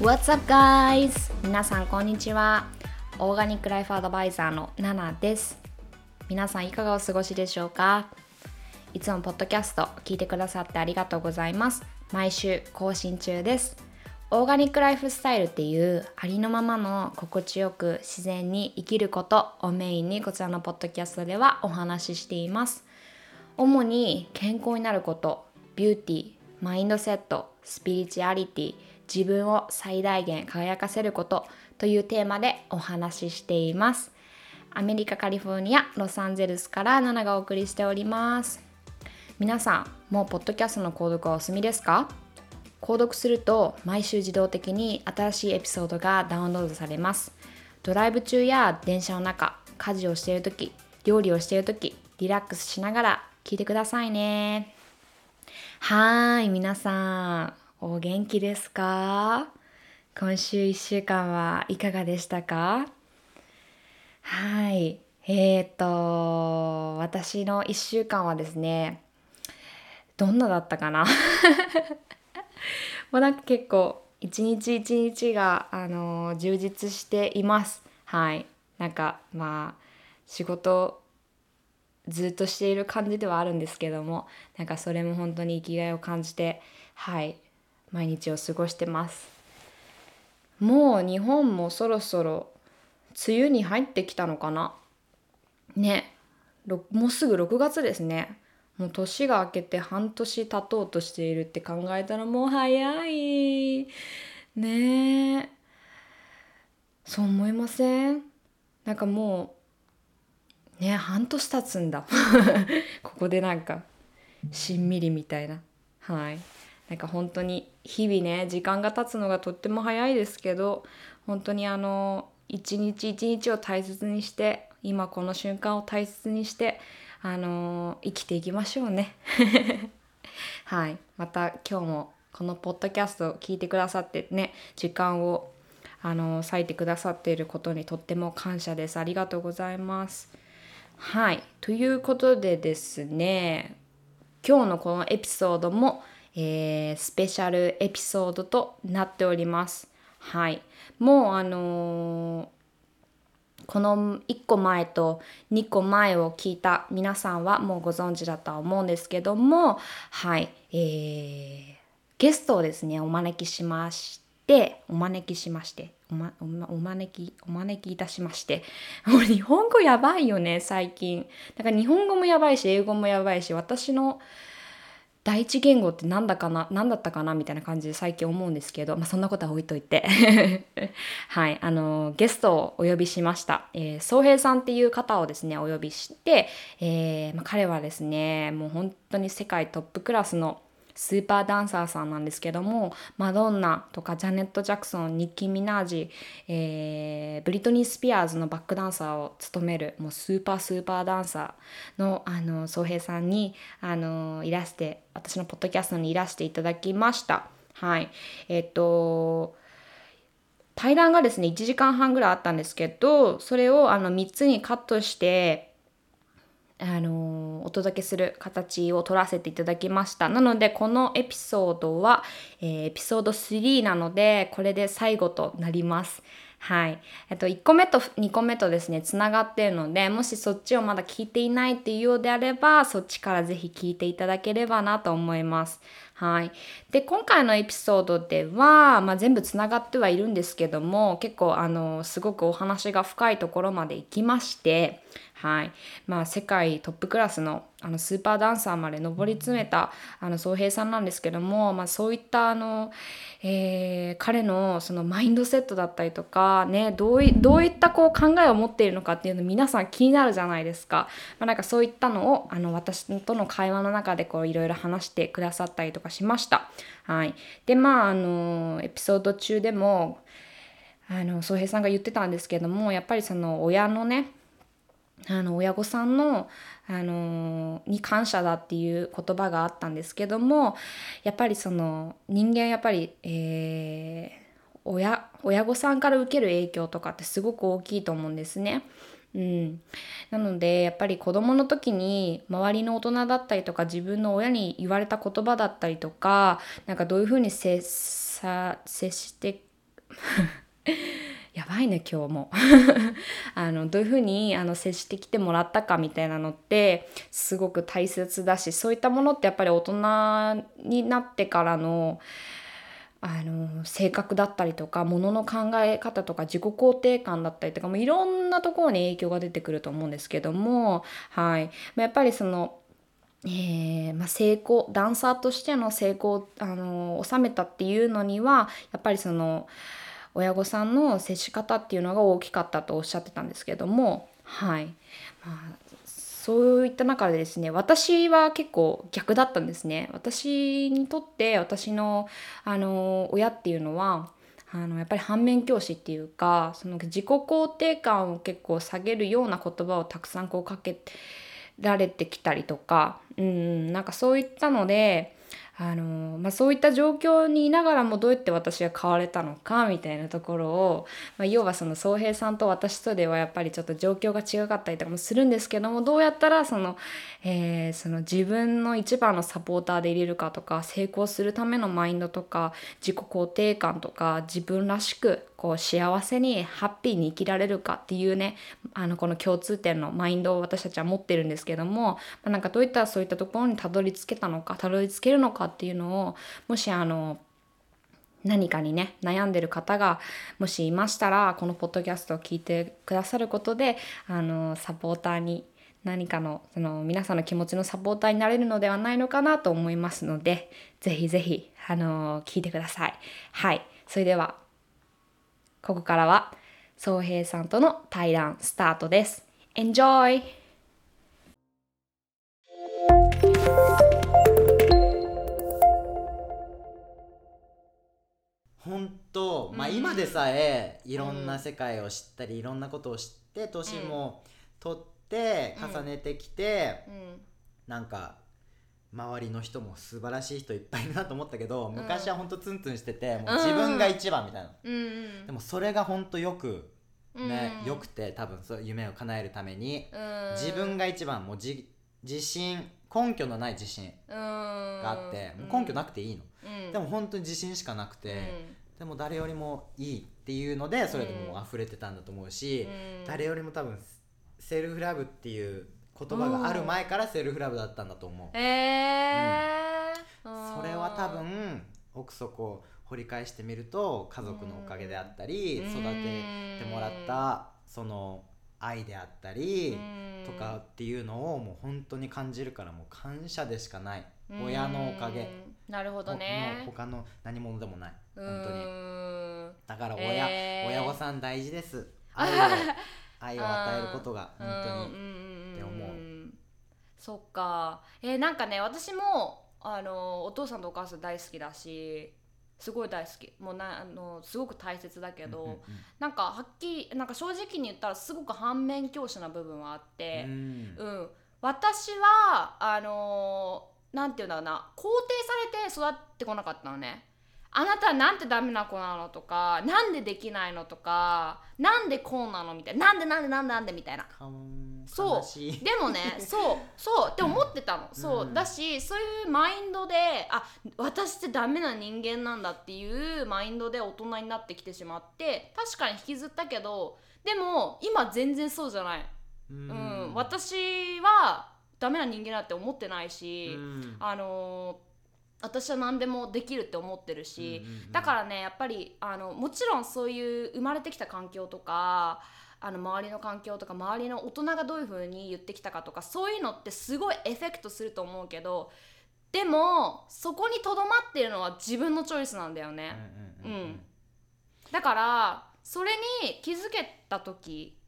What's up guys? 皆さんこんにちは。オーガニックライフアドバイザーのナナです。皆さんいかがお過ごしでしょうか？いつもポッドキャスト聞いてくださってありがとうございます。毎週更新中です。オーガニックライフスタイルっていうありのままの心地よく自然に生きることをメインにこちらのポッドキャストではお話ししています。主に健康になること、ビューティー、マインドセット、スピリチュアリティ、自分を最大限輝かせることというテーマでお話ししています。アメリカ・カリフォルニア・ロサンゼルスからナナがお送りしております。皆さん、もうポッドキャストの購読はお済みですか？購読すると毎週自動的に新しいエピソードがダウンロードされます。ドライブ中や電車の中、家事をしているとき、料理をしているとき、リラックスしながら聞いてくださいね。はーい、皆さん、お元気ですか？今週1週間はいかがでしたか？はい。えーと、私の1週間はですね、どんなだったかな？もうなんか結構一日一日が、あの充実しています。はい。なんかまあ仕事ずっとしている感じではあるんですけどもなんかそれも本当に生きがいを感じてはい毎日を過ごしてます。もう日本もそろそろ梅雨に入ってきたのかな？ね。ろもうすぐ6月ですね。もう年が明けて半年経とうとしているって考えたらもう早い。ね。えそう思いません？なんかもうね半年経つんだ。ここでなんかしんみりみたいな。はい。なんか本当に日々ね時間が経つのがとっても早いですけど本当にあの一日一日を大切にして今この瞬間を大切にしてあの生きていきましょうね。はい。また今日もこのポッドキャストを聞いてくださってね時間をあの割いてくださっていることにとっても感謝です。ありがとうございます。はい。ということでですね今日のこのエピソードも、えースペシャルエピソードとなっております。はい。もうあのーこの1個前と2個前を聞いた皆さんはもうご存知だとは思うんですけどもはい。えーゲストをですねお招きしましてお招きしましてお,、ま、おお招きお招きいたしましてもう 日本語やばいよね最近。だから日本語もやばいし英語もやばいし私の第一言語ってなんだかな何だったかなみたいな感じで最近思うんですけど、まあ、そんなことは置いといて。はいあのゲストをお呼びしました、えー、宗平さんっていう方をですねお呼びして、えーまあ、彼はですねもう本当に世界トップクラスのスーパーダンサーさんなんですけどもマドンナとかジャネット・ジャクソンニッキー・ミナージ、えーブリトニー・スピアーズのバックダンサーを務めるもうスーパースーパーダンサーのあの宗平さんにあのいらして私のポッドキャストにいらしていただきました。はいえっと対談がですね1時間半ぐらいあったんですけどそれをあの3つにカットしてあのお届けする形を取らせていただきました。なのでこのエピソードは、えーエピソード3なのでこれで最後となります。はい。えっと1個目と2個目とですねつながっているのでもしそっちをまだ聞いていないっていうようであればそっちからぜひ聞いていただければなと思います。はい、で今回のエピソードでは、まあ、全部つながってはいるんですけども結構あのすごくお話が深いところまで行きまして、はいまあ、世界トップクラスのあのスーパーダンサーまで上り詰めたあの宗平さんなんですけども、まあ、そういったあの、えー彼のそのマインドセットだったりとか、ね、どういどういったこう考えを持っているのかっていうの皆さん気になるじゃないですか。まあ、なんかそういったのをあの私との会話の中でいろいろ話してくださったりとかしました。はい、でまああのエピソード中でもあの宗平さんが言ってたんですけどもやっぱりその親のねあの親御さんの、あのに感謝だっていう言葉があったんですけどもやっぱりその人間やっぱり、えー親親御さんから受ける影響とかってすごく大きいと思うんですね。うん、なのでやっぱり子どもの時に周りの大人だったりとか自分の親に言われた言葉だったりとかなんかどういうふうに接さ接して やばいね今日も。あのどういうふうにあの接してきてもらったかみたいなのってすごく大切だしそういったものってやっぱり大人になってからのあの性格だったりとかものの考え方とか自己肯定感だったりとかもいろんなところに影響が出てくると思うんですけども、はい、やっぱりそのえーまあ、成功ダンサーとしての成功あの収めたっていうのにはやっぱりその親御さんの接し方っていうのが大きかったとおっしゃってたんですけどもはい、まあ、そういった中でですね私は結構逆だったんですね。私にとって私のあの親っていうのはあのやっぱり反面教師っていうかその自己肯定感を結構下げるような言葉をたくさんこうかけられてきたりとか、うん、なんかそういったのであのまあ、そういった状況にいながらもどうやって私が変われたのかみたいなところを、まあ、要はその宗平さんと私とではやっぱりちょっと状況が違かったりとかもするんですけどもどうやったらその,、えー、その自分の一番のサポーターで入れるかとか成功するためのマインドとか自己肯定感とか自分らしくこう幸せにハッピーに生きられるかっていうねあのこの共通点のマインドを私たちは持ってるんですけども、まあ、なんかどういったそういったところにたどり着けたのかたどり着けるのかっていうのをもしあの何かにね悩んでる方がもしいましたらこのポッドキャストを聞いてくださることであのサポーターに何かのその皆さんの気持ちのサポーターになれるのではないのかなと思いますのでぜひぜひあの聞いてください。はいそれではここからは宗平さんとの対談スタートです。Enjoy! 本当、まあ、今でさえいろんな世界を知ったり、いろんなことを知って年も取って重ねてきて、なんか周りの人も素晴らしい人いっぱいいるなと思ったけど、昔は本当ツンツンしててもう自分が一番みたいな、でもそれが本当よくね、よくて多分そう夢を叶えるために、自分が一番もう自自信根拠のない自信があって、根拠なくていいの、でも本当に自信しかなくて、でも誰よりもいいっていうのでそれでもう溢れてたんだと思うし、誰よりも多分セルフラブっていう言葉がある前からセルフラブだったんだと思う、えー、うん、それは多分奥底掘り返してみると家族のおかげであったり育ててもらったその愛であったりとかっていうのをもう本当に感じるからもう感謝でしかない。親のおかげ。なるほどね。他の何者でもない。本当に。だから親、えー、親御さん大事です。愛を愛を与えることが本当に思う。そっか。えー、なんかね私もあのお父さんとお母さん大好きだしすごい大好き。もうなあのすごく大切だけど、うんうんうん、なんかはっきりなんか正直に言ったらすごく反面教師な部分はあって、うん、うん、私はあのなんていうんだろうな肯定されて育ってこなかったのね。あなたはなんてダメな子なのとかなんでできないのとかなんでこうなのみたいななんでなんでなんでなんでみたいな。そう。でもねそうそうって思ってたの、そう、だしそういうマインドであ私ってダメな人間なんだっていうマインドで大人になってきてしまって確かに引きずったけどでも今全然そうじゃない。うん、私はダメな人間だって思ってないし、あのー私は何でもできるって思ってるし、うんうんうん、だからねやっぱりあのもちろんそういう生まれてきた環境とかあの周りの環境とか周りの大人がどういう風に言ってきたかとかそういうのってすごいエフェクトすると思うけどでもそこにとどまっているのは自分のチョイスなんだよね。うん、うん、だからそれに気づけた時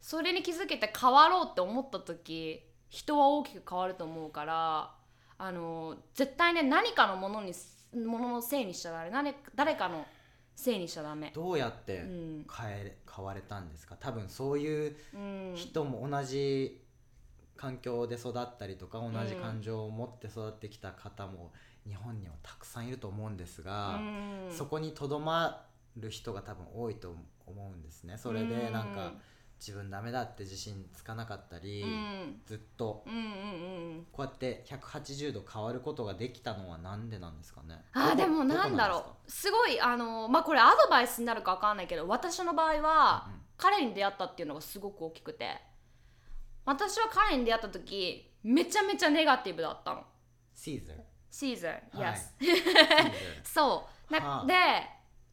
それに気づけて変わろうって思った時人は大きく変わると思うからあの絶対ね何かのものにもののせいにしちゃダメ。誰誰かのせいにしちゃダメ。どうやって変え、うん、変われたんですか？多分そういう人も同じ環境で育ったりとか同じ感情を持って育ってきた方も日本にはたくさんいると思うんですが、うん、そこにとどまる人が多分多いと思うんですね。それでなんか自分ダメだって自信つかなかったり、うん。ずっと。うんうんうんこうやって180度変わることができたのはなんでなんですかね？あーでもなんだろう。すごいあのまあこれアドバイスになるかわかんないけど私の場合は、うんうん。彼に出会ったっていうのがすごく大きくて。私は彼に出会った時めちゃめちゃネガティブだったの。シーザーシーズン、はい。yes シーザそう。な、はあ。で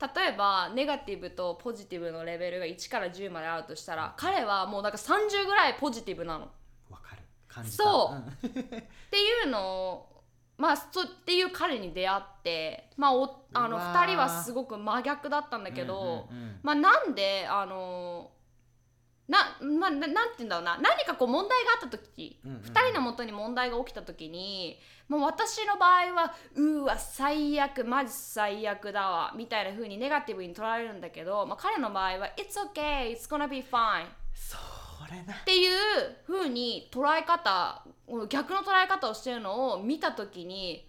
例えばネガティブとポジティブのレベルが1から10まであるとしたら彼はもうなんか30ぐらいポジティブなの。ーわかる。感じた。そう。うん。っていうのをまあそっていう彼に出会ってまあおあのうわー。2人はすごく真逆だったんだけど、うんうんうん。まあなんであのな,、まあ、ななんて言うんだろうな。何かこう問題があった時、うんうんうん。2人のもとに問題が起きた時にもう私の場合はうーわ最悪マジ最悪だわみたいな風にネガティブに捉えるんだけど、まあ、彼の場合は「It's okay it's gonna be fine」それな。っていう風に捉え方逆の捉え方をしてるのを見た時に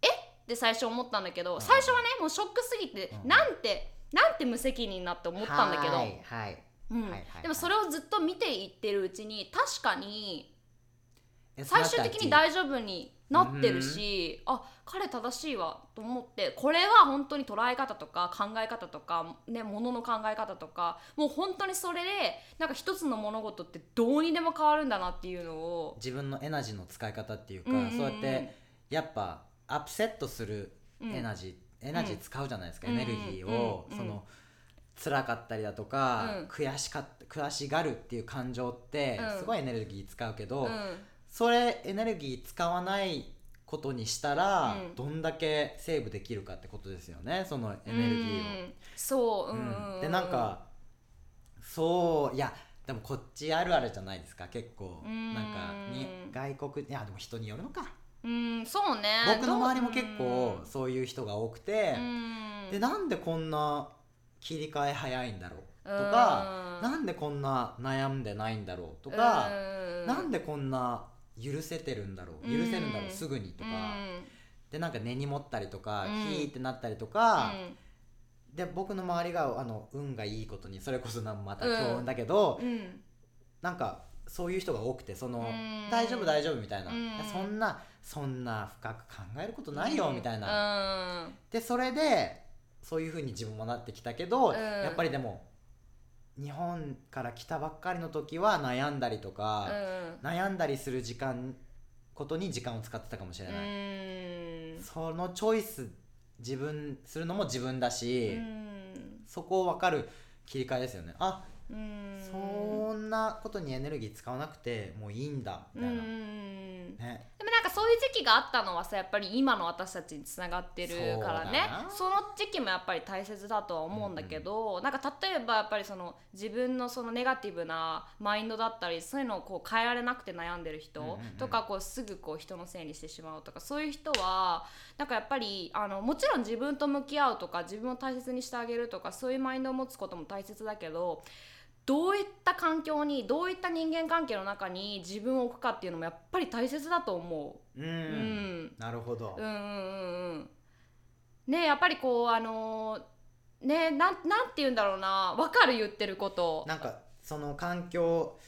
え？って最初思ったんだけど最初はねもうショックすぎてうん。なんてなんて無責任なって思ったんだけど、はいはいでもそれをずっと見ていってるうちに確かに最終的に大丈夫になってるし、あ彼正しいわと思ってこれは本当に捉え方とか考え方とかねものの考え方とかもう本当にそれでなんか一つの物事ってどうにでも変わるんだなっていうのを自分のエナジーの使い方っていうか、うんうんうん。そうやってやっぱアップセットするエナジー、エナジー使うじゃないですか、うん。エネルギーを、うん。その辛かったりだとか、うん。悔しか悔しがるっていう感情って、うん。すごいエネルギー使うけど、うん。それエネルギー使わないことにしたら、うん。どんだけセーブできるかってことですよねそのエネルギーを。うん。そう、うんでなんかそういやでもこっちあるあるじゃないですか結構。うん。なんかに外国いやでも人によるのか。うんそうね。僕の周りも結構うん。そういう人が多くて。うん。でなんでこんな切り替え早いんだろう。とかうんなんでこんな悩んでないんだろうとかうん。なんでこんな許せてるんだろう。許せるんだろううんすぐにとか。うん。でなんか根に持ったりとかうん。ヒーってなったりとかうん。で僕の周りがあの運がいいことにそれこそなまた強運だけど、うん。なんかそういう人が多くてそのうん。大丈夫大丈夫みたいな、そんなそんな深く考えることないよみたいな、なでそれでそういうふうに自分もなってきたけど、うん。やっぱりでも日本から来たばっかりの時は悩んだりとか、悩んだりする時間ことに時間を使ってたかもしれない、そのチョイス自分するのも自分だし、そこを分かる切り替えですよね。あそんなことにエネルギー使わなくてもういいんだみたいな、ね。でもなんかそういう時期があったのはさやっぱり今の私たちにつながってるからね。そその時期もやっぱり大切だとは思うんだけど、なんか例えばやっぱりその自分のそのネガティブなマインドだったりそういうのをこう変えられなくて悩んでる人うんうんうん。とかこうすぐこう人のせいにしてしまうとかそういう人はなんかやっぱりあのもちろん自分と向き合うとか自分を大切にしてあげるとかそういうマインドを持つことも大切だけどどういった環境にどういった人間関係の中に自分を置くかっていうのもやっぱり大切だと思う。ん、う。うん。なるほど、うんうんうんうん。ねやっぱりこうあのーねなんなんて言うんだろうな。分かる言ってること。なんかその環境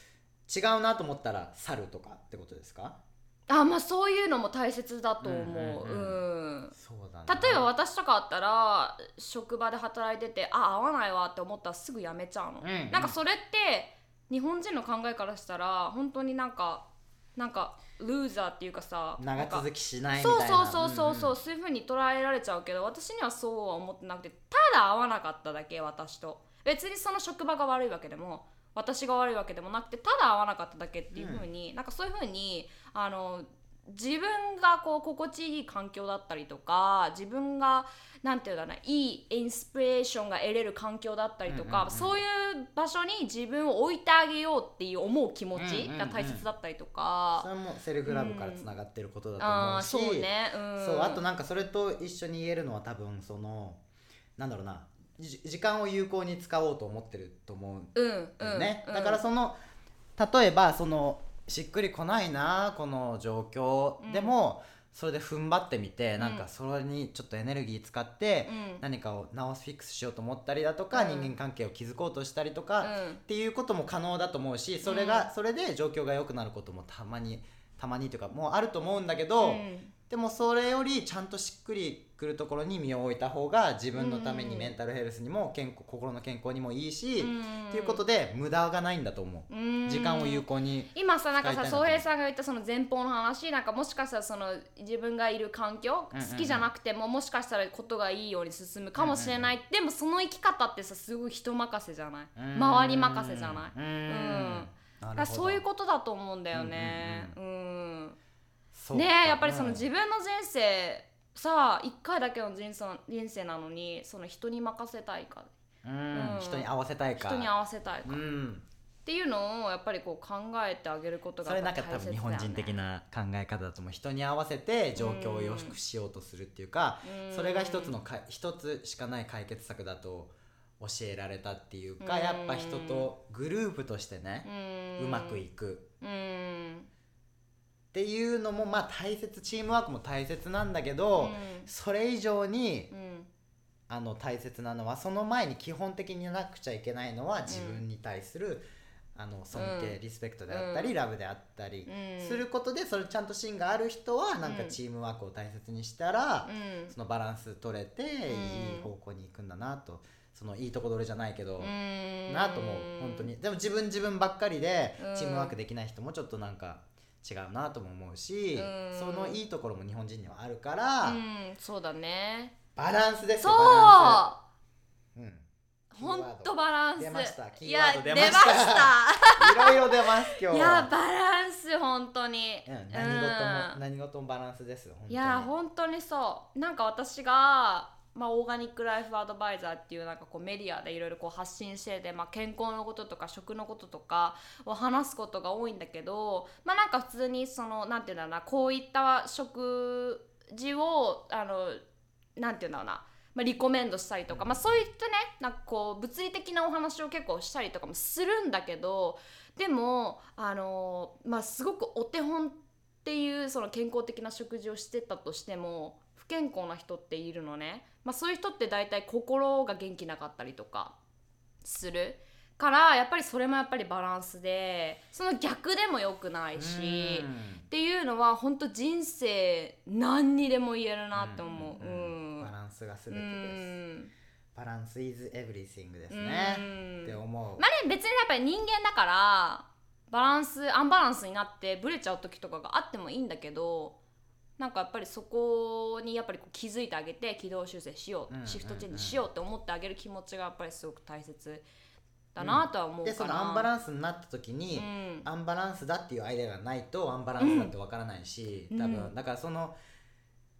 違うなと思ったら去るとかってことですか？あまあそういうのも大切だと思う。うん例えば私とかあったら職場で働いててあ合わないわって思ったらすぐ辞めちゃうの、うんうん。なんかそれって日本人の考えからしたら本当になんかなんかルーザーっていうかさ長続きしないみたそいうな。そうそうそうそう、んそういう風に捉えられちゃうけど私にはそうは思ってなくてただ合わなかっただけ私と。別にその職場が悪いわけでも私が悪いわけでもなくてただ合わなかっただけっていう風に、なんかそういう風にあの自分がこう心地いい環境だったりとか自分がなんていうんだろうないいインスピレーションが得れる環境だったりとか、うんうんうん。そういう場所に自分を置いてあげようっていう思う気持ちうんうんうんが大切だったりとか、それもセルフラブからつながってることだとあ思うし、あそうね、うん、そうあとなんかそれと一緒に言えるのは多分そのなんだろうなじ時間を有効に使おうと思ってると思ううんね、うんだからその例えばそのしっくりこないなこの状況、うん。でもそれで踏ん張ってみて、なんかそれにちょっとエネルギー使って、うん。何かを直すフィックスしようと思ったりだとか、うん。人間関係を築こうとしたりとか、うん。っていうことも可能だと思うしそれが、それで状況が良くなることもたまにたまにというかもうあると思うんだけど、うん。でもそれよりちゃんとしっくりくるところに身を置いた方が自分のためにうん。メンタルヘルスにも健康心の健康にもいいし、うん。っていうことで無駄がないんだと思う、うん。時間を有効に今さなんかさ宗平さんが言ったその前方の話なんかもしかしたらその自分がいる環境、好きじゃなくてももしかしたらことがいいように進むかもしれない、でもその生き方ってさすごい人任せじゃない？周り任せじゃない？うん。うん。だそういうことだと思うんだよね。うんねえやっぱりそのうん。自分の人生さあ1回だけの人生人生なのにその人に任せたいか。うんうん。人に合わせたいか。人に合わせたいか、っうん。ていうのをやっぱりこう考えてあげることがそれなんか多分日本人的な考え方だと思う。人に合わせて状況を良くしようとするっていうか、うん。それが一つのか一つしかない解決策だと教えられたっていうか、うん。やっぱ人とグループとしてね、ううまくいく。うんっていうのもまあ大切チームワークも大切なんだけど、うん。それ以上にうん。あの大切なのはその前に基本的になくちゃいけないのは自分に対する、あの尊敬、うんリスペクトであったり、うん。ラブであったりうん。することでそれちゃんと芯がある人はなんかうん。チームワークを大切にしたら、うん。そのバランス取れていい方向に行くんだなとそのいいとこ取れじゃないけど、うん。なと思う本当に。でも自分自分ばっかりでうん。チームワークできない人もちょっとなんか違うなとも思うし、うん。そのいいところも日本人にはあるから、うんそうだね。バランスですそよバランス、ううん、ほんとバランス。出ましたキいーワーや出まド出ました。いろいろ出ます今日いやは。バランス本当に、うん、何事も、うん。何事もバランスですよ本当に。いや本当にそう。なんか私が、まあ、オーガニックライフアドバイザーっていうなんかこうメディアでいろいろこう発信してて、まあ、健康のこととか食のこととかを話すことが多いんだけどまあなんか普通にそのなんていうんだろうなこういった食事をあのなんていうんだろうなまあ、リコメンドしたりとか、まあ、そういったねなんかこう物理的なお話を結構したりとかもするんだけどでもあの、まあ、すごくお手本っていうその健康的な食事をしてたとしても不健康な人っているのね、まあ、そういう人って大体心が元気なかったりとかするからやっぱりそれもやっぱりバランスでその逆でも良くないし。っていうのは本当人生何にでも言えるなって思う。うんバランスが全うてです、ん。バランス is everything ですうね、ん。って思う、まあね別にやっぱり人間だからバランスアンバランスになってブレちゃう時とかがあってもいいんだけどなんかやっぱりそこにやっぱり気づいてあげて軌道修正しよう、うんシフトチェンジしようって思ってあげる気持ちがやっぱりすごく大切だなとは思うかな、でそのアンバランスになった時に、うんアンバランスだっていうアイデアがないとアンバランスだってわからないし、うん。多分だからその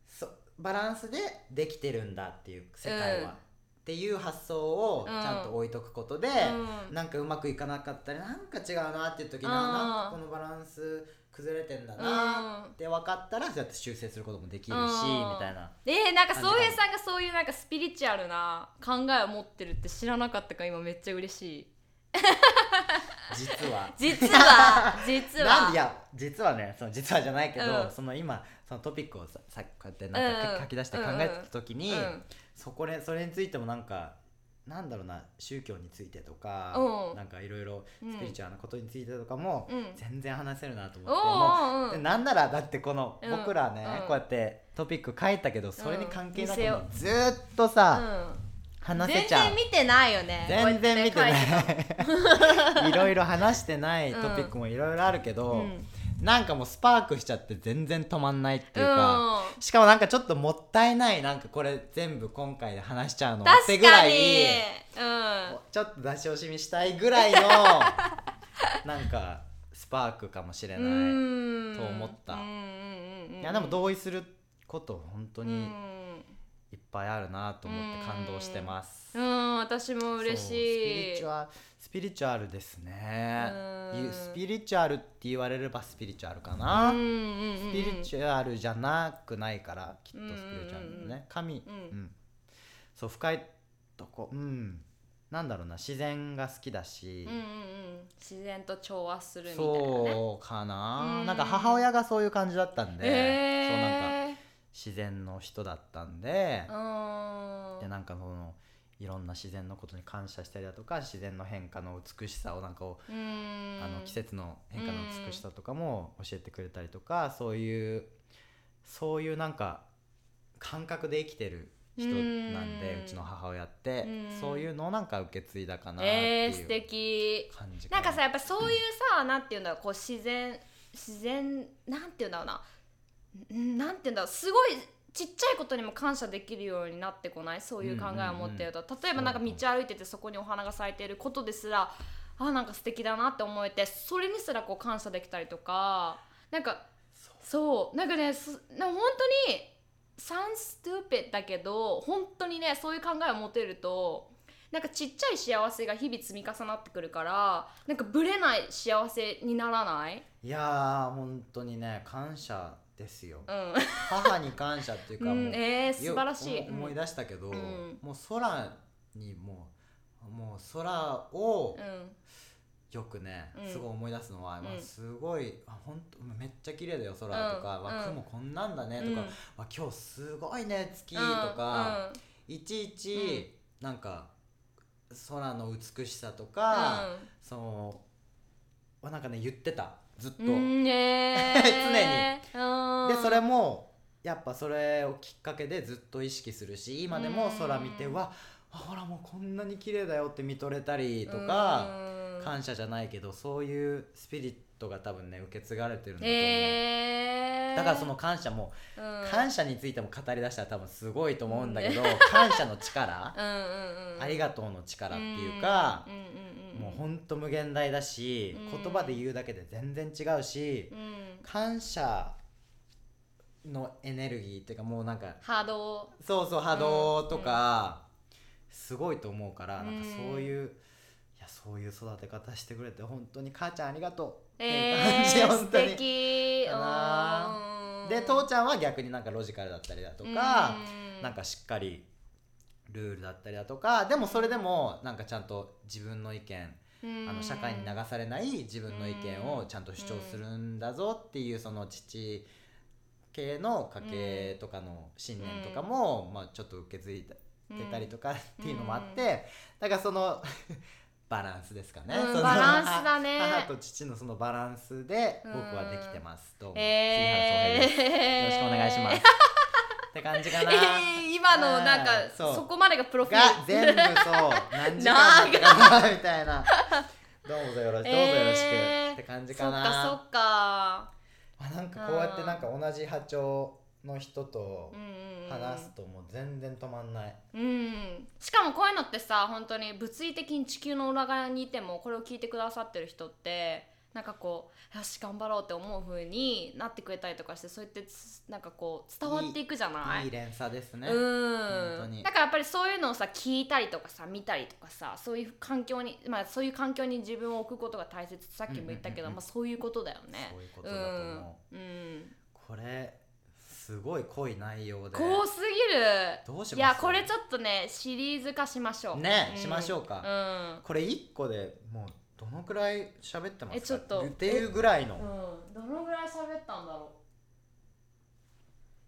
そバランスでできてるんだっていう世界は、うん。っていう発想をちうんゃんと置いとくことで、うん。なんかうまくいかなかったりなんか違うなっていう時に、うんあなんかこのバランス崩れてんだなって分かったらそうやって修正することもできるし、うん。みたいな。えー、なんか宗平さんがそういうなんかスピリチュアルな考えを持ってるって知らなかったから今めっちゃ嬉しい。実は。実は。実は。なんでいや実はねその実はじゃないけど、うん。その今そのトピックをささこうやってなんかうん。書き出して考えてた時に、うん。そこでそれについてもなんかなんだろうな宗教についてとか、うん。なんかいろいろうん。スピリチュアルなことについてとかも、うん。全然話せるなと思おって、なんならだってこの、うん。僕らね、うん。こうやってトピック書いたけどそれに関係なくずーっとさ、うん。話せちゃう。全然見てないよね全然見てない。いろいろ話してないトピックもいろいろあるけど、うんなんかもうスパークしちゃって全然止まんないっていうか、うん。しかもなんかちょっともったいないなんかこれ全部今回で話しちゃうのってぐらいうん。ちょっと出し惜しみしたいぐらいの なんかスパークかもしれない、うんと思った。いやでも同意すること本当うにぱいあるなと思って感動してます、うん。私も嬉しそうスピリいチュアルスピリチュアルですね。スピリチュアルって言われればスピリチュアルかな、うんうんうんうん。スピリチュアルじゃなくないからきっとスピリチュアルのうんうん。ね神、うん。うん。そう深いとこ。うん。なんだろうな自然が好きだし、うんうんうん。自然と調和するみたいなね。そうかな、うん。なんか母親がそういう感じだったんで、そうなんかえ自然の人だったんで、うん。でなんかそのいろんな自然のことに感謝したりだとか自然の変化の美しさをなんかを、うん。あの季節の変化の美しさとかも教えてくれたりとか、そういうそういうなんか感覚で生きてる人なんで、うん。うちの母親って、うん。そういうのをなんか受け継いだかなっていう敵。感じな。んかさやっっぱそういうさ、なんていうんだろうこう自然自然なんていうんだろうな。んなんていうんだすごいちっちゃいことにも感謝できるようになってこない？そういう考えを持ってると、例えばなんか道歩いててそこにお花が咲いていることですらあなんか素敵だなって思えてそれにすらこう感謝できたりとかなんかそう。なんかねすな本当に sounds stupid だけど本当にねそういう考えを持てるとなんかちっちゃい幸せが日々積み重なってくるからなんかぶれない幸せにならない？いやー本当にね感謝ですよ。うん、母に感謝っていうか う、もうんえー、素晴らしい。よ思い出したけど、うん。もう空にもうもう空をうんよくね、うん。すごい思い出すのは、まあ、うんすごいあ本当めっちゃ綺麗だよ空とか、うん。雲こんなんだねうん。とか、わ今日すごいね月とうん。か、いちいち、なんか空の美しさとか、そのはなんかね言ってたずっと。常に。でそれもやっぱそれをきっかけでずっと意識するし今でも空見て、うん。わあほらもうこんなに綺麗だよって見とれたりとか、感謝じゃないけどそういうスピリットが多分ね受け継がれてるんだと思う、えー、だからその感謝も、うん。感謝についても語りだしたら多分すごいと思うんだけど、感謝の力、うんうんうん。ありがとうの力っていうかう、んうんうんうん、もうほんと無限大だし、うん。言葉で言うだけで全然違うし、うん、感謝のエネルギーっていうかもうなんか波動。そうそう波動とか、すごいと思うから、うん。なんかそういういやそういう育て方してくれて本当に母ちゃんありがとうっていう感じ、えー、素本当に。で父ちゃんは逆になんかロジカルだったりだとか、なんかしっかりルールだったりだとかでもそれでもなんかちゃんと自分の意見あの社会に流されない自分の意見をちゃんと主張するんだぞっていうその父系の家系とかの信念とかも、まあ、ちょっと受け継いでたりとかっていうのもあって、だからその バランスですかね、うんバランスだね。母と父のそのバランスで僕はできてます、どうも、えー、よろしくお願いしますって感じかな、えー、今のなんかう。そこまでがプロフィがール。全部そう。何時間だったかなみたいな。どうぞよろしく、どうぞよろしく、えーって感じそかな。っかそっか。あなんかこうやってなんか同じ波長の人とうんうんうん。話すともう全然止まんない、うん、しかもこういうのってさ本当に物理的に地球の裏側にいてもこれを聞いてくださってる人ってなんかこうよし頑張ろうって思う風になってくれたりとかしてそうやってつなんかこう伝わっていくじゃない？いい連鎖ですね、うん。本当に。だからやっぱりそういうのをさ聞いたりとかさ見たりとかさそういう環境にまあそういう環境に自分を置くことが大切さっきも言ったけど、まあ、そういうことだよね。そういうことだと思う。ん、うん、これすごい濃い内容で。こうすぎる。どうします？いやこれちょっとねシリーズ化しましょう。ねん。しましょうか。うん。これ1個でもうどのくらい喋ってますか？えちょっと。っていうぐらいの、うん、どのぐらい喋ったんだろ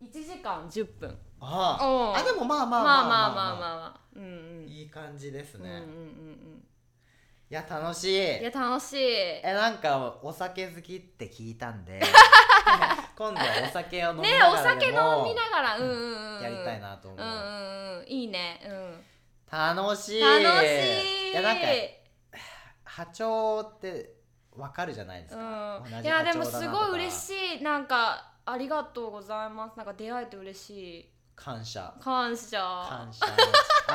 う？1時間。10分。ああ。あでもまあまあまあまあまあまあ。まあうんうん。いい感じですね、うんうんうんいや楽しい。いや楽しい。えなんかお酒好きって聞いたんで 今度はお酒を飲みながらね、お酒飲みながら。うんうんうんやりたいなと思う、うんうんうん。いいね。うん。楽しい。楽しい。いやなんか波長ってわかるじゃないですか、うん、いやでもすごい嬉しい。なんかありがとうございます。なんか出会えて嬉しい。感謝。感謝。感謝。の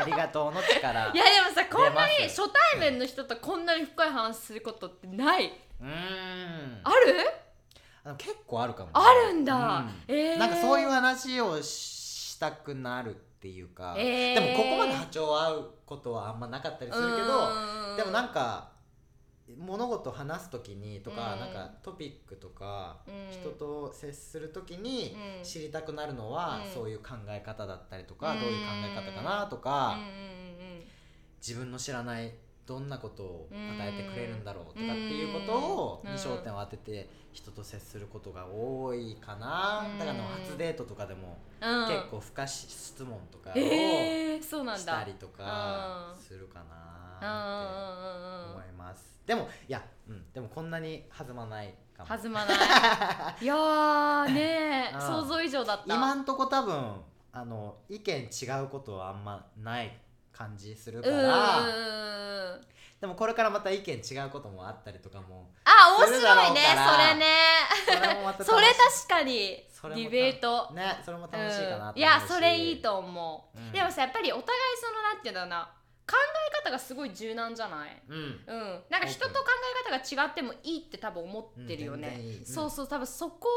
ありがとうの力。いやでもさこんなに初対面の人とこんなに深い話することってない。うーん。ある？あの結構あるかもあるんだ、うん。えー、なんかそういう話をしたくなるっていうか、えー。でもここまで波長合うことはあんまなかったりするけど、でもなんか物事を話す時にとか、うん。なんかトピックとか、うん。人と接する時にうん。知りたくなるのは、うん。そういう考え方だったりとか、うん。どういう考え方かなとうんか、自分の知らないどんなことを与えてくれるんだろうとかっていうことをうん。に焦点を当てて人と接することが多いかな。うん。だから初デートとかでもうん。結構深し質問とかをしたりとかうん。するかうんうんなって思います。でもいや、うん、でもこんなに弾まないかも。弾まない。いやーねうん。想像以上だった。今んとこ多分あの意見違うことはあんまない感じするから。うんでもこれからまた意見違うこともあったりとかもあ面白いねそれね。それもまた楽しそれ確かにディベート。ねそれも楽しいかなうん。いやそれいいと思う、うん。でもさやっぱりお互いそのなんていうんだろうな考え方がすごい柔軟じゃない？うん。うん、なんか人と考え方が違ってもいいって多分思ってるよね、うんいい。うんそうそう多分そこ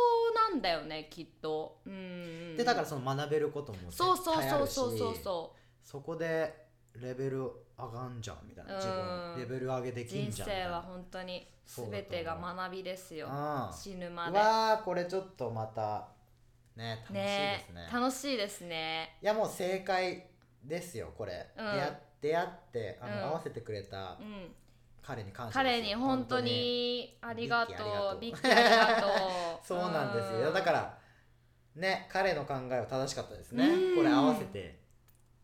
なんだよねきっと。うん。でだからその学べることも絶そうそう対あるしそうそうそう。そそこでレベル上がんじゃんみたいな自うん。分。レベル上げでうきん人じゃんみたいな。生は本当に全てが学びですよ。うん。死ぬまで。わーこれちょっとまたね楽しいですね。楽しいですね。いやもう正解ですよこれ、うん。出会出会ってあの、うん合わせてくれたうん。彼に感謝ですよ。彼に本当にありがとう。ビビッッキーありがとう。そうなんですよ。だかららね彼の考えは正しかったですね。うん。これ合わせて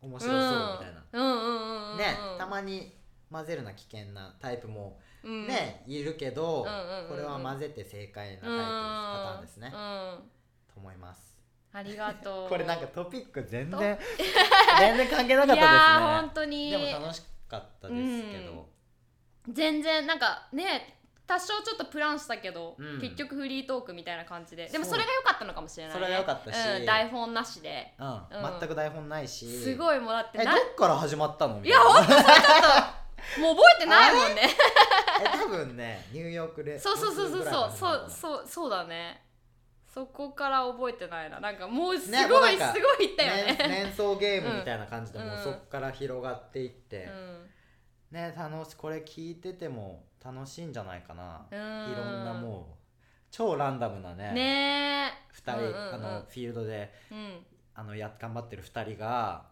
面白そうみたいな、うん。うんうんうんねたまに混ぜるな危険なタイプもにね、いるけど、うんうんうんうんこれは混ぜて正解なタイプうんパターンですね、うん。と思いますありがとう。これなんかトピック全と然全然関係なかっいやーた本当に。ですねでも楽しかったですけど、全然なんかね多少ちょっとプランしたけど、うん。結局フリートークみたいな感じで。でもそう。それが良かったのかもしれない、ね、それが良かったし。うん、台本なしで。うん。うん。全く台本ないし。すごいもらってえどなっから始まったの？みいやたいなほんとそれちょっと もう覚えてないもんね。え多分ねニューヨークでそうそうそうそうそう。そううそうそうだねそこから覚えてないな。なんかもうすごい、なんかすごいいったよね。連連想ゲームみたいな感じで、うん。もうそっから広がっていって、うん。ね楽しこれ聞いてても楽しいんじゃないかな、うん。いろんなもう超ランダムなね。ね。え2人、うんうんうん。あのフィールドでうん。あのや頑張ってる2人が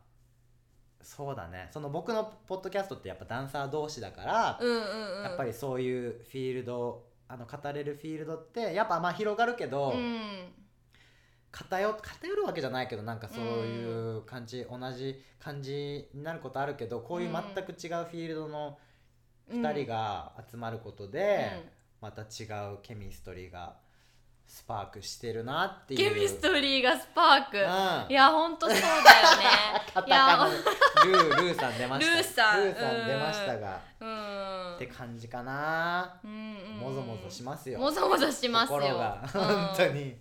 そうだね。その僕のポッドキャストってやっぱダンサー同士だから、うんうんうん。やっぱりそういうフィールドあの語れるフィールドってやっぱまあ広がるけど、うん。偏偏るわけじゃないけどなんかそういう感じ、同じ感じになることあるけどこういう全く違うフィールドの2人が集まることで、また違うケミストリーがスパークしてるなっていう。ケミストリーがスパーク、うん。いやほんとそうだよね。カタルールーさん出ました。ルーさん。ルーさん出ましたが、うんって感じかな、うんうん。うんもぞもぞしますよ。もぞもぞしますよ。心が、うん。本当に。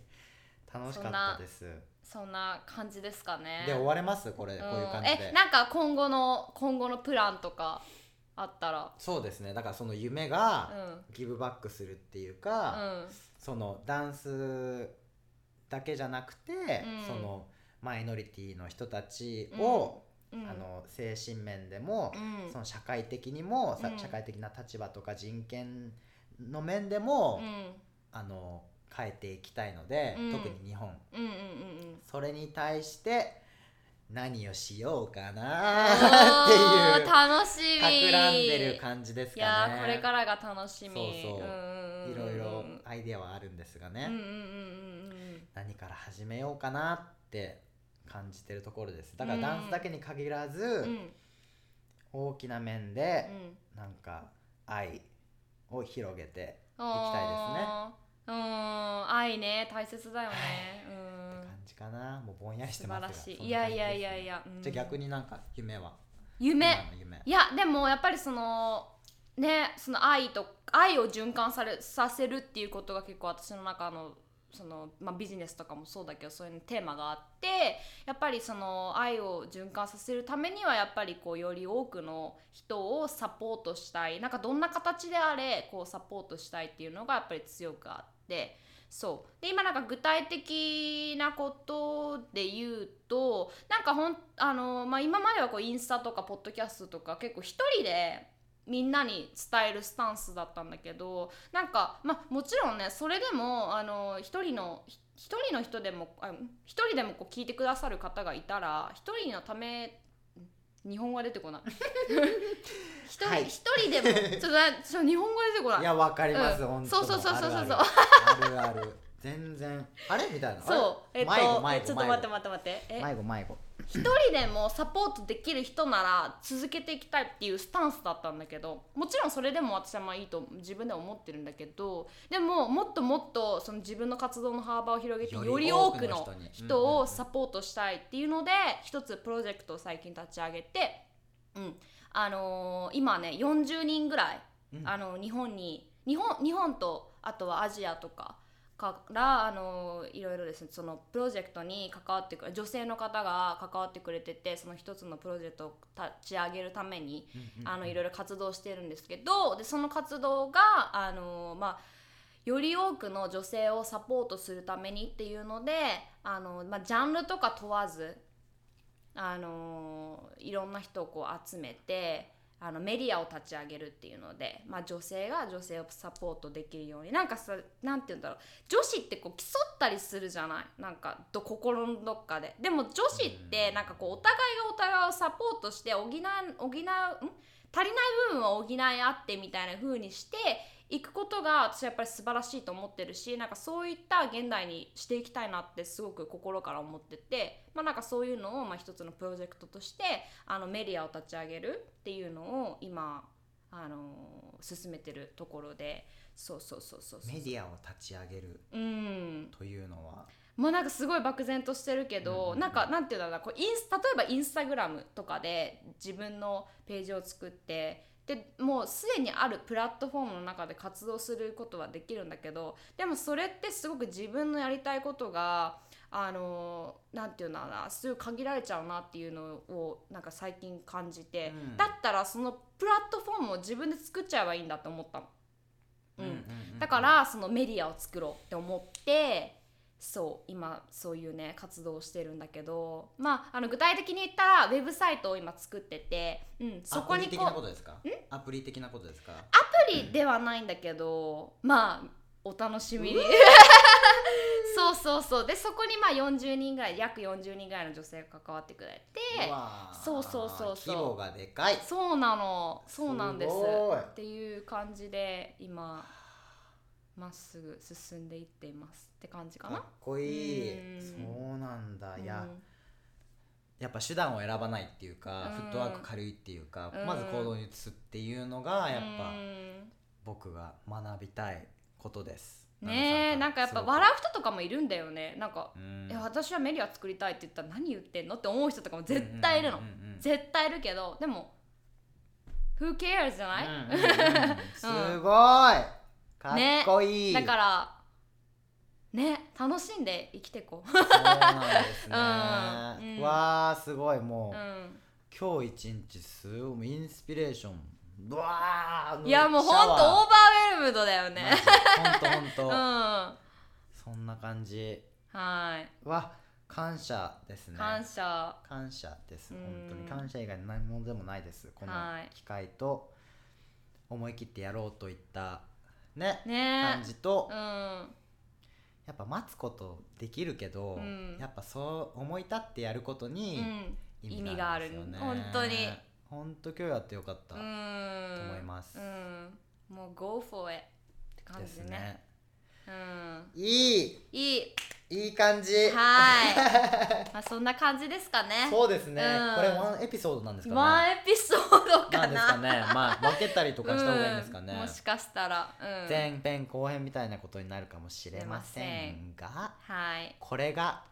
楽しかったです。そんな感じですかね。で終われます？これ、こういう感じで。えなんか今後の今後のプランとかあったら。そうですね。だからその夢うがん。ギブバックするっていううか、ん。そのダンスだけじゃなくて、うん。そのマイノリティの人たちを、うん。あの精神面でも、うん。その社会的にも、さうん。社会的な立場とか人権の面でも、うん。あの変えていきたいので、うん。特に日本。うんうんうんうん。それに対して何をしようかおなっていうー楽しみ。企んでる感じですいかね。やーこれからが楽しみ。そうそう。んんんんいろいろアイデアはあるんですがね、うんうんうんうん。何から始めようかなって感じてるところです。だからダンスだけに限らず、うん。うん大きな面うで、んなんか愛を広げて行きたいですね。うん。愛ね。大切だよね。ってうん。感じかな。もうぼんやりし素てますが晴らしい。いやいやいやいや。うん。じゃあ逆になんか夢は？夢。いやでもやっぱりそのねその愛と愛を循環されさせるっていうことが結構私の中のその、まあ、ビジネスとかもそうだけどそういうテーマがあってやっぱりその愛を循環させるためにはやっぱりこうより多くの人をサポートしたい。なんかどんな形であれこうサポートしたいっていうのがやっぱり強くあって。そう。で今なんか具体的なことで言うとなんかほんあの、まあ、今まではこうインスタとかポッドキャストとか結構一人でみんなに伝えるスタンスだったんだけどなんか、まあ、もちろんねそれでもあの一人のひ一人の人でもあ一人でもこう聞いてくださる方がいたら一人のため日本語が出てこない。一人、はい。一人でもちょっと日本語出てこない。いやわかります、うん。本当そうそうそうそうそうそう。あるある。全然。あれみたいな。そう。えっとちょっと待って待って待って。え？迷子迷子一人でもサポートできる人なら続けていきたいっていうスタンスだったんだけどもちろんそれでも私はまあいいと自分では思ってるんだけどでももっともっとその自分の活動の幅を広げてよよりり多くのの人をサポートしたいっていうので一つプロジェクトを最近立ち上げて、うん。あのー今ね40人ぐらい、うん。あの日本に日本日本とあとはアジアとかからあのいろいろですねそのプロジェクトに関わってくる女性の方が関わってくれててその一つのプロジェクトを立ち上げるために、あのいろいろ活動してるんですけどでその活動があのまあより多くの女性をサポートするためにっていうのであの、まあ、ジャンルとか問わずあのいろんな人をこう集めてあのメディアを立ち上げるっていうので、まあ、女性が女性をサポートできるようになんかさなんて言うんだろう。女子ってこう競ったりするじゃない？なんかど心のどっかで。でも女子ってなんかこうお互いがお互いをサポートして補い補うん？足りない部分を補い合ってみたいな風にしていくことが私はやっぱり素晴らしいと思ってるしなんかそういった現代にしていきたいなってすごく心から思ってて、まあ、なんかそういうのをまあ一つのプロジェクトとしてあのメディアを立ち上げるっていうのを今あの進めてるところでそうそうそうそうそう。メディアを立ち上げるうん。というのは？もうなんかすごい漠然としてるけど、うんうんうん。なんかなんていうんだろうなこうインス例えばインスタグラムとかで自分のページを作ってでもうすでにあるプラットフォームの中で活動することはできるんだけどでもそれってすごく自分のやりたいことがあのなんていうんだろうなすごい限られちゃうなっていうのをなんか最近感じて、うん。だったらそのプラットフォームを自分で作っちゃえばいいんだと思ったの。うん。だからそのメディアを作ろうって思ってそう今そういうね活動をしてるんだけどまああの具体的に言ったらウェブサイトを今作ってて、うん、そこにアプリ的こうなことですか？アプリ的なことですか？アプリではないんだけどまあお楽しみに。そうそうそう。でそこにまあ40人ぐらい約40人ぐらいの女性が関わってくれてそうそうそうそう。規模がでかい。そうなの。そうなんです。っていう感じで今まっすぐ進んでいっていますって感じかな。かっこいい。うん。そうなんだ。いや、うん。やっぱ手段を選ばないっていうか、うん。フットワーク軽いっていうか、うん。まず行動に移すっていうのがやっぱうん僕が学びたいことです。ねえなんかやっぱ笑う人とかもいるんだよね。なんか、う、うん。いや私はメディア作りたいって言ったら何言ってんのって思う人とかも絶対いるの、絶対いるけどでも Who cares じゃない、すごいかっこいい、だからね楽しんで生きていこう。そうなんですね、うん。うん。わあすごいもう、うん。今日一日すごいインスピレーション。うわーいやもうほんとオーバーウェルムドだよね。ほんとほんと、うんはそんな感じ。い。わ感謝ですね。感謝。感謝です。うん。本当に。感謝以外に何もでもないです。このはい。機会と思い切ってやろうといったねね。感じと。うん。やっぱ待つことできるけど、うん。やっぱそう思い立ってやることうにん。意味があるんですよね、意味がある。本当に。本当今日やってよかった、うん思います。うん。もう go for it って感ですじねね。うん。いい。いい。いい感じ。はい。まあそんな感じですかね。そうですね、うん。これワンエピソードなんですかね。ワンエピソードかな。んですかね。まあ分けたりとかした方がいいんですかね、うん。もしかしたら、うん、前編後編みたいなことになるかもしれませんがはいこれが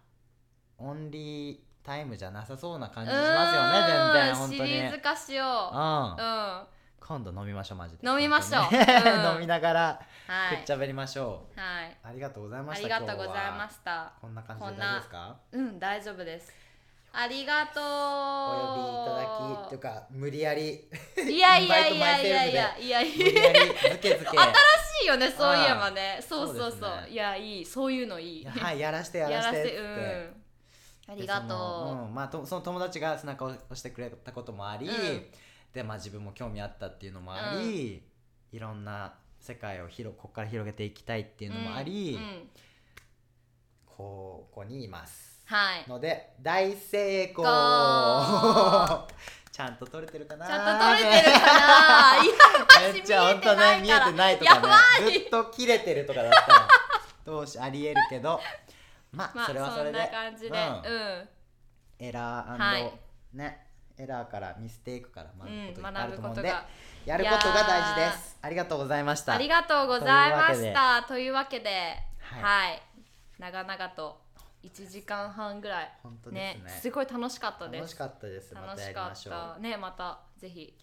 オンリータイムじゃなさそうな感じしますよね全然本当に。シリーズ化しよう。うん。うん。今度飲みましょうマジで。飲みましょう。うん。飲みながらはい。くっちゃべりましょう、はい。ありがとうございまありしたがとうございますした。こんな感じで大丈夫ですか？うん大丈夫ですありがとう。お呼びいただきというか無理やり。いやいやいやいやいや。いやいやりずけずけいいよねそういえばね。そうそうそう。いやいい。そういうのいい。いやはいやらしてやらして。うん。ありがとう。んまあ、とその友達が背中を押してくれたこともあり、うん。でまあ自分も興味あったっていうのもあり、いろんな世界を広ここから広げていきたいっていううのもあり、ここにいますはい。ので大成功。ちゃんと撮れてるかな？ちゃんと撮れてるかな？いやめっちゃ本当ね見えてないとやかねずっと切れてるとかだったらどうしありえるけど。まあ、まあそれはそれで。んな感じで。うん。エラー、はい。ねエラーからミステイクから学ぶこといっぱいあ学ると思うんで、やることが大事です。ありがとうございました。ありがとうございました。というわけではい。はい。長々と1時間半ぐらい。本当ですね。すごい楽しかったです。楽しかったです。楽しかった。ねまたぜひ。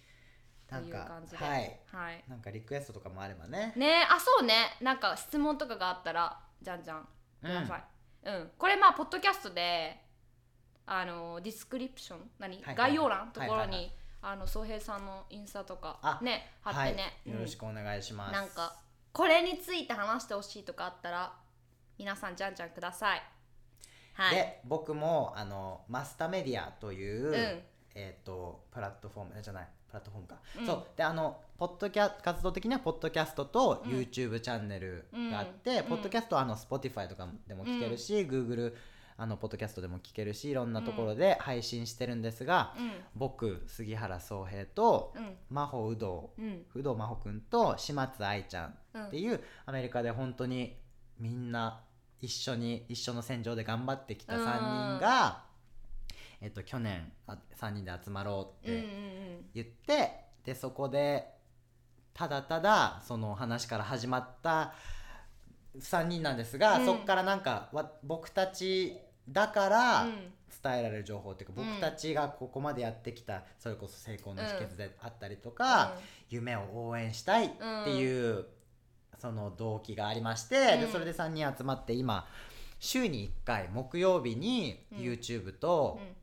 となんかいう感じで。はい。はい。なんかリクエストとかもあればね。ねあそうね。なんか質問とかがあったらじゃんじゃん。ください。うん、これまあポッドキャストであのディスクリプション？何、はいはい概要欄のところに、はいはいはい。あの宗平さんのインスタとかあね貼ってね、はい、よろしくお願いします、なんかこれについて話してほしいとかあったら皆さんじゃんじゃんくださいはい。で僕もあのマスタメディアという、ん。えっ、とプラットフォームえじゃないプラットフォームか、うん。そう。であのポッドキャ活動的にはポッドキャストとうん。YouTube チャンネルがあって、うん。ポッドキャストはあの Spotify とかでも聞けるし、Google あのポッドキャストでも聞けるしいろんなところで配信してるんですが、うん。僕杉原宗平とうん。真帆有働うん。不動真帆くんと島津愛ちゃんっていうアメリカで本当にみんな一緒に一緒の戦場で頑張ってきた3人が、えっと、去年あ3人で集まろううんうんって言って、でそこでただただその話から始まった3人なんですが、うん。そこからなんかわ僕たちだからうん。伝えられる情報っていうか、うん。僕たちがここまでやってきたそれこそ成功の秘訣であったりとか、夢を応援したいっていう、その動機がありまして、うん。でそれで3人集まって今週に1回木曜日にうん。YouTube と、うん。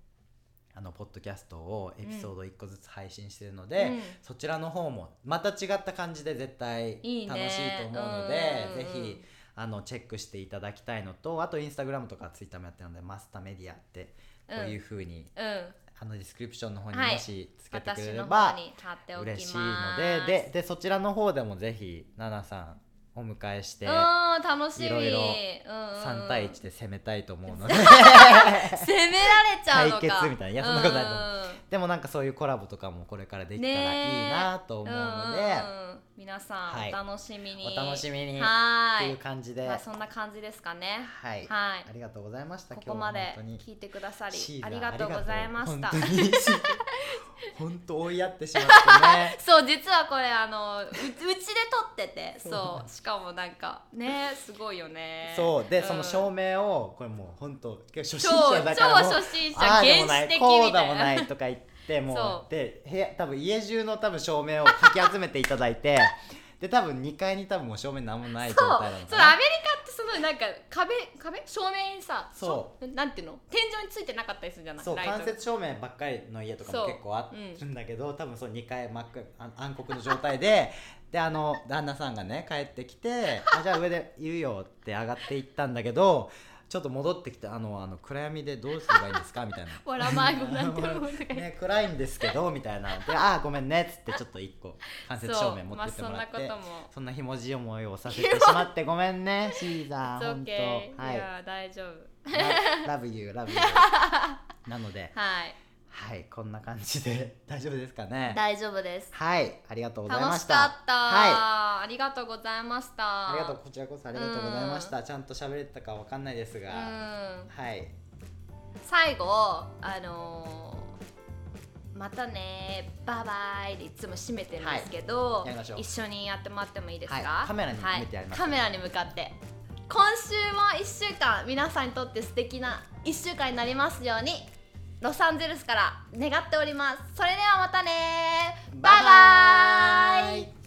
あのポッドキャストをエピソード1個ずつ配信してるので、うん。そちらの方もまた違った感じで絶対いいね楽しいと思うのでうん。ぜひあのチェックしていただきたいのとあとインスタグラムとかツイッターもやってるのでマスタメディアってこういうふうに、うん。あのディスクリプションの方にはい。もしつけてくれれば、嬉しいのでででそちらの方でもぜひナナさんお迎えしてうん楽しみ。いろいろうんうん。3対1で攻めたいと思うので。攻められちゃうのか。対決みたいないやそんなことないと思う。うんでもなんかそういうコラボとかもこれからできたらいいなと思うので、ねうんうん。うん皆さん、はい。お楽しみに。お楽しみに。っていうはい感じで、まあ、そんな感じですかね。はい、はい。ありがとうございましたここまで聞いてくださりありがとうございました 本当追いやってしまってね。そう実はこれあのううちで撮ってて。そう。しかもなんかねすごいよね。そう。で、ん。その照明をこれもう本当初心超者だからもう超初心者原始的こうだもないとか言ってもうで部屋多分家中の多分照明をかき集めていただいて で多分2階に多分もう照明なんもない状態なのそう。アメリカってそのなんか壁壁？照明にさそしょなんていうの？天井についてなかったりするじゃない？そう間接照明ばっかりの家とかも結構あるんだけど、多分そう2階真っ暗黒の状態でであの旦那さんがね帰ってきて「あじゃあ上でいるよ」って上がっていったんだけどちょっと戻ってきて「あのあの暗闇でどうすればいいんですか?」みたいな。わら迷子なんて思うとかね、暗いんですけどみたいなで「ああごめんね」っつってちょっと1個間接照明持ってってもらって、そうまあそんなひも。じい思いをさせてしまってごめんね シーザー本当。はい。いや大丈夫。ラブユーラブユーなので。はいはいこんな感じで。大丈夫ですかね？大丈夫です。はいありがとうございまし楽したかった、はありがとうございました。ありがとうこちらこそありがとうございました。ちゃんと喋れてたかわかんないですが。うん。はい。最後あのーまたねバイバイでいつも締めてるんですけど、はい。一緒にやってもらってもいいですか、はい。カメラに向い。てやりますはい、カメラに向かって。今週も1週間皆さんにとって素敵な1週間になりますようにロサンゼルスから願っております。それではまたねバイバイ